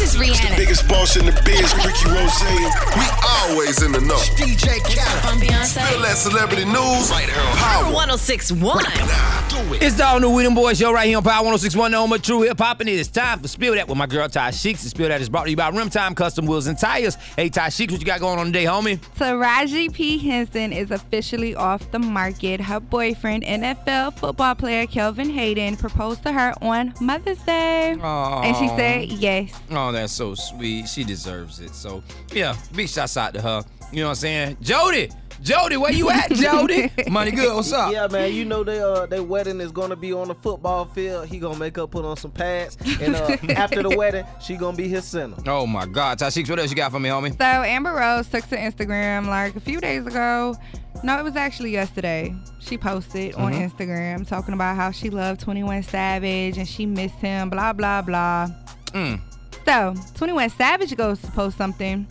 This is Rihanna. Biggest boss in the biz, Rick Ross. We always in the know. DJ Khaled. I'm Beyonce. Feel that celebrity news right here on Power. 1061. It's the all new We Them Boys show right here on Power 1061, the home of true hip hop. And it is time for Spill Dat with my girl Ty Sheeks. And Spill Dat is brought to you by Rim Time Custom Wheels and Tires. Hey, Ty Sheeks, what you got going on today, homie? So Taraji P. Henson is officially off the market. Her boyfriend, NFL football player Kelvin Hayden, proposed to her on Mother's Day. And she said yes. Oh, that's so sweet. She deserves it. So, yeah, big shots out to her. You know what I'm saying? Jody! Jody, where you at, Jody? Money good, what's up? Yeah, man, you know their uh, their wedding is gonna be on the football field. He gonna make her put on some pads, and uh, after the wedding, she gonna be his center. Oh my God, Ty Sheeks, what else you got for me, homie? So Amber Rose took to Instagram like a few days ago. No, it was actually yesterday. She posted on Instagram talking about how she loved 21 Savage and she missed him, blah, blah, blah. Mm. So 21 Savage goes to post something.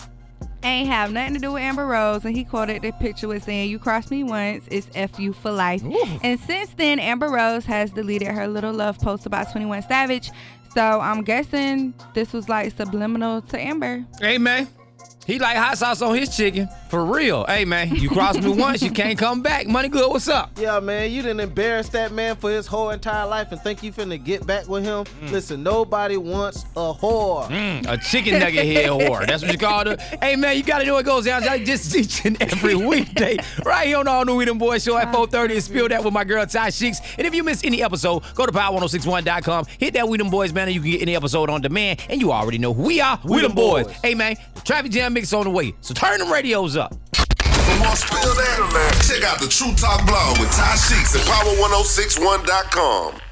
Ain't have nothing to do with Amber Rose, and he quoted the picture with saying, "You crossed me once, it's f you for life." And since then, Amber Rose has deleted her little love post about 21 Savage. So I'm guessing this was like subliminal to Amber. Hey, man. He like hot sauce on his chicken. For real. Hey, man, you crossed me once, you can't come back. Money good, what's up? Yeah, man, you didn't embarrass that man for his whole entire life and think you finna get back with him. Listen, nobody wants a whore. Mm, a chicken nugget head whore. That's what you call it. Hey man, you gotta know what goes down. I just each and every weekday, right here on the All New We Them Boys Show at 4:30 and spill that with my girl Ty Sheeks. And if you miss any episode, go to power1061.com, hit that We Them Boys banner. You can get any episode on demand, and you already know who we are. We, Them Boys. Boys. Hey man, the traffic jam mix on the way, so turn them radios up. More Spill Dat, check out the True Talk blog with Ty Sheeks at power1061.com.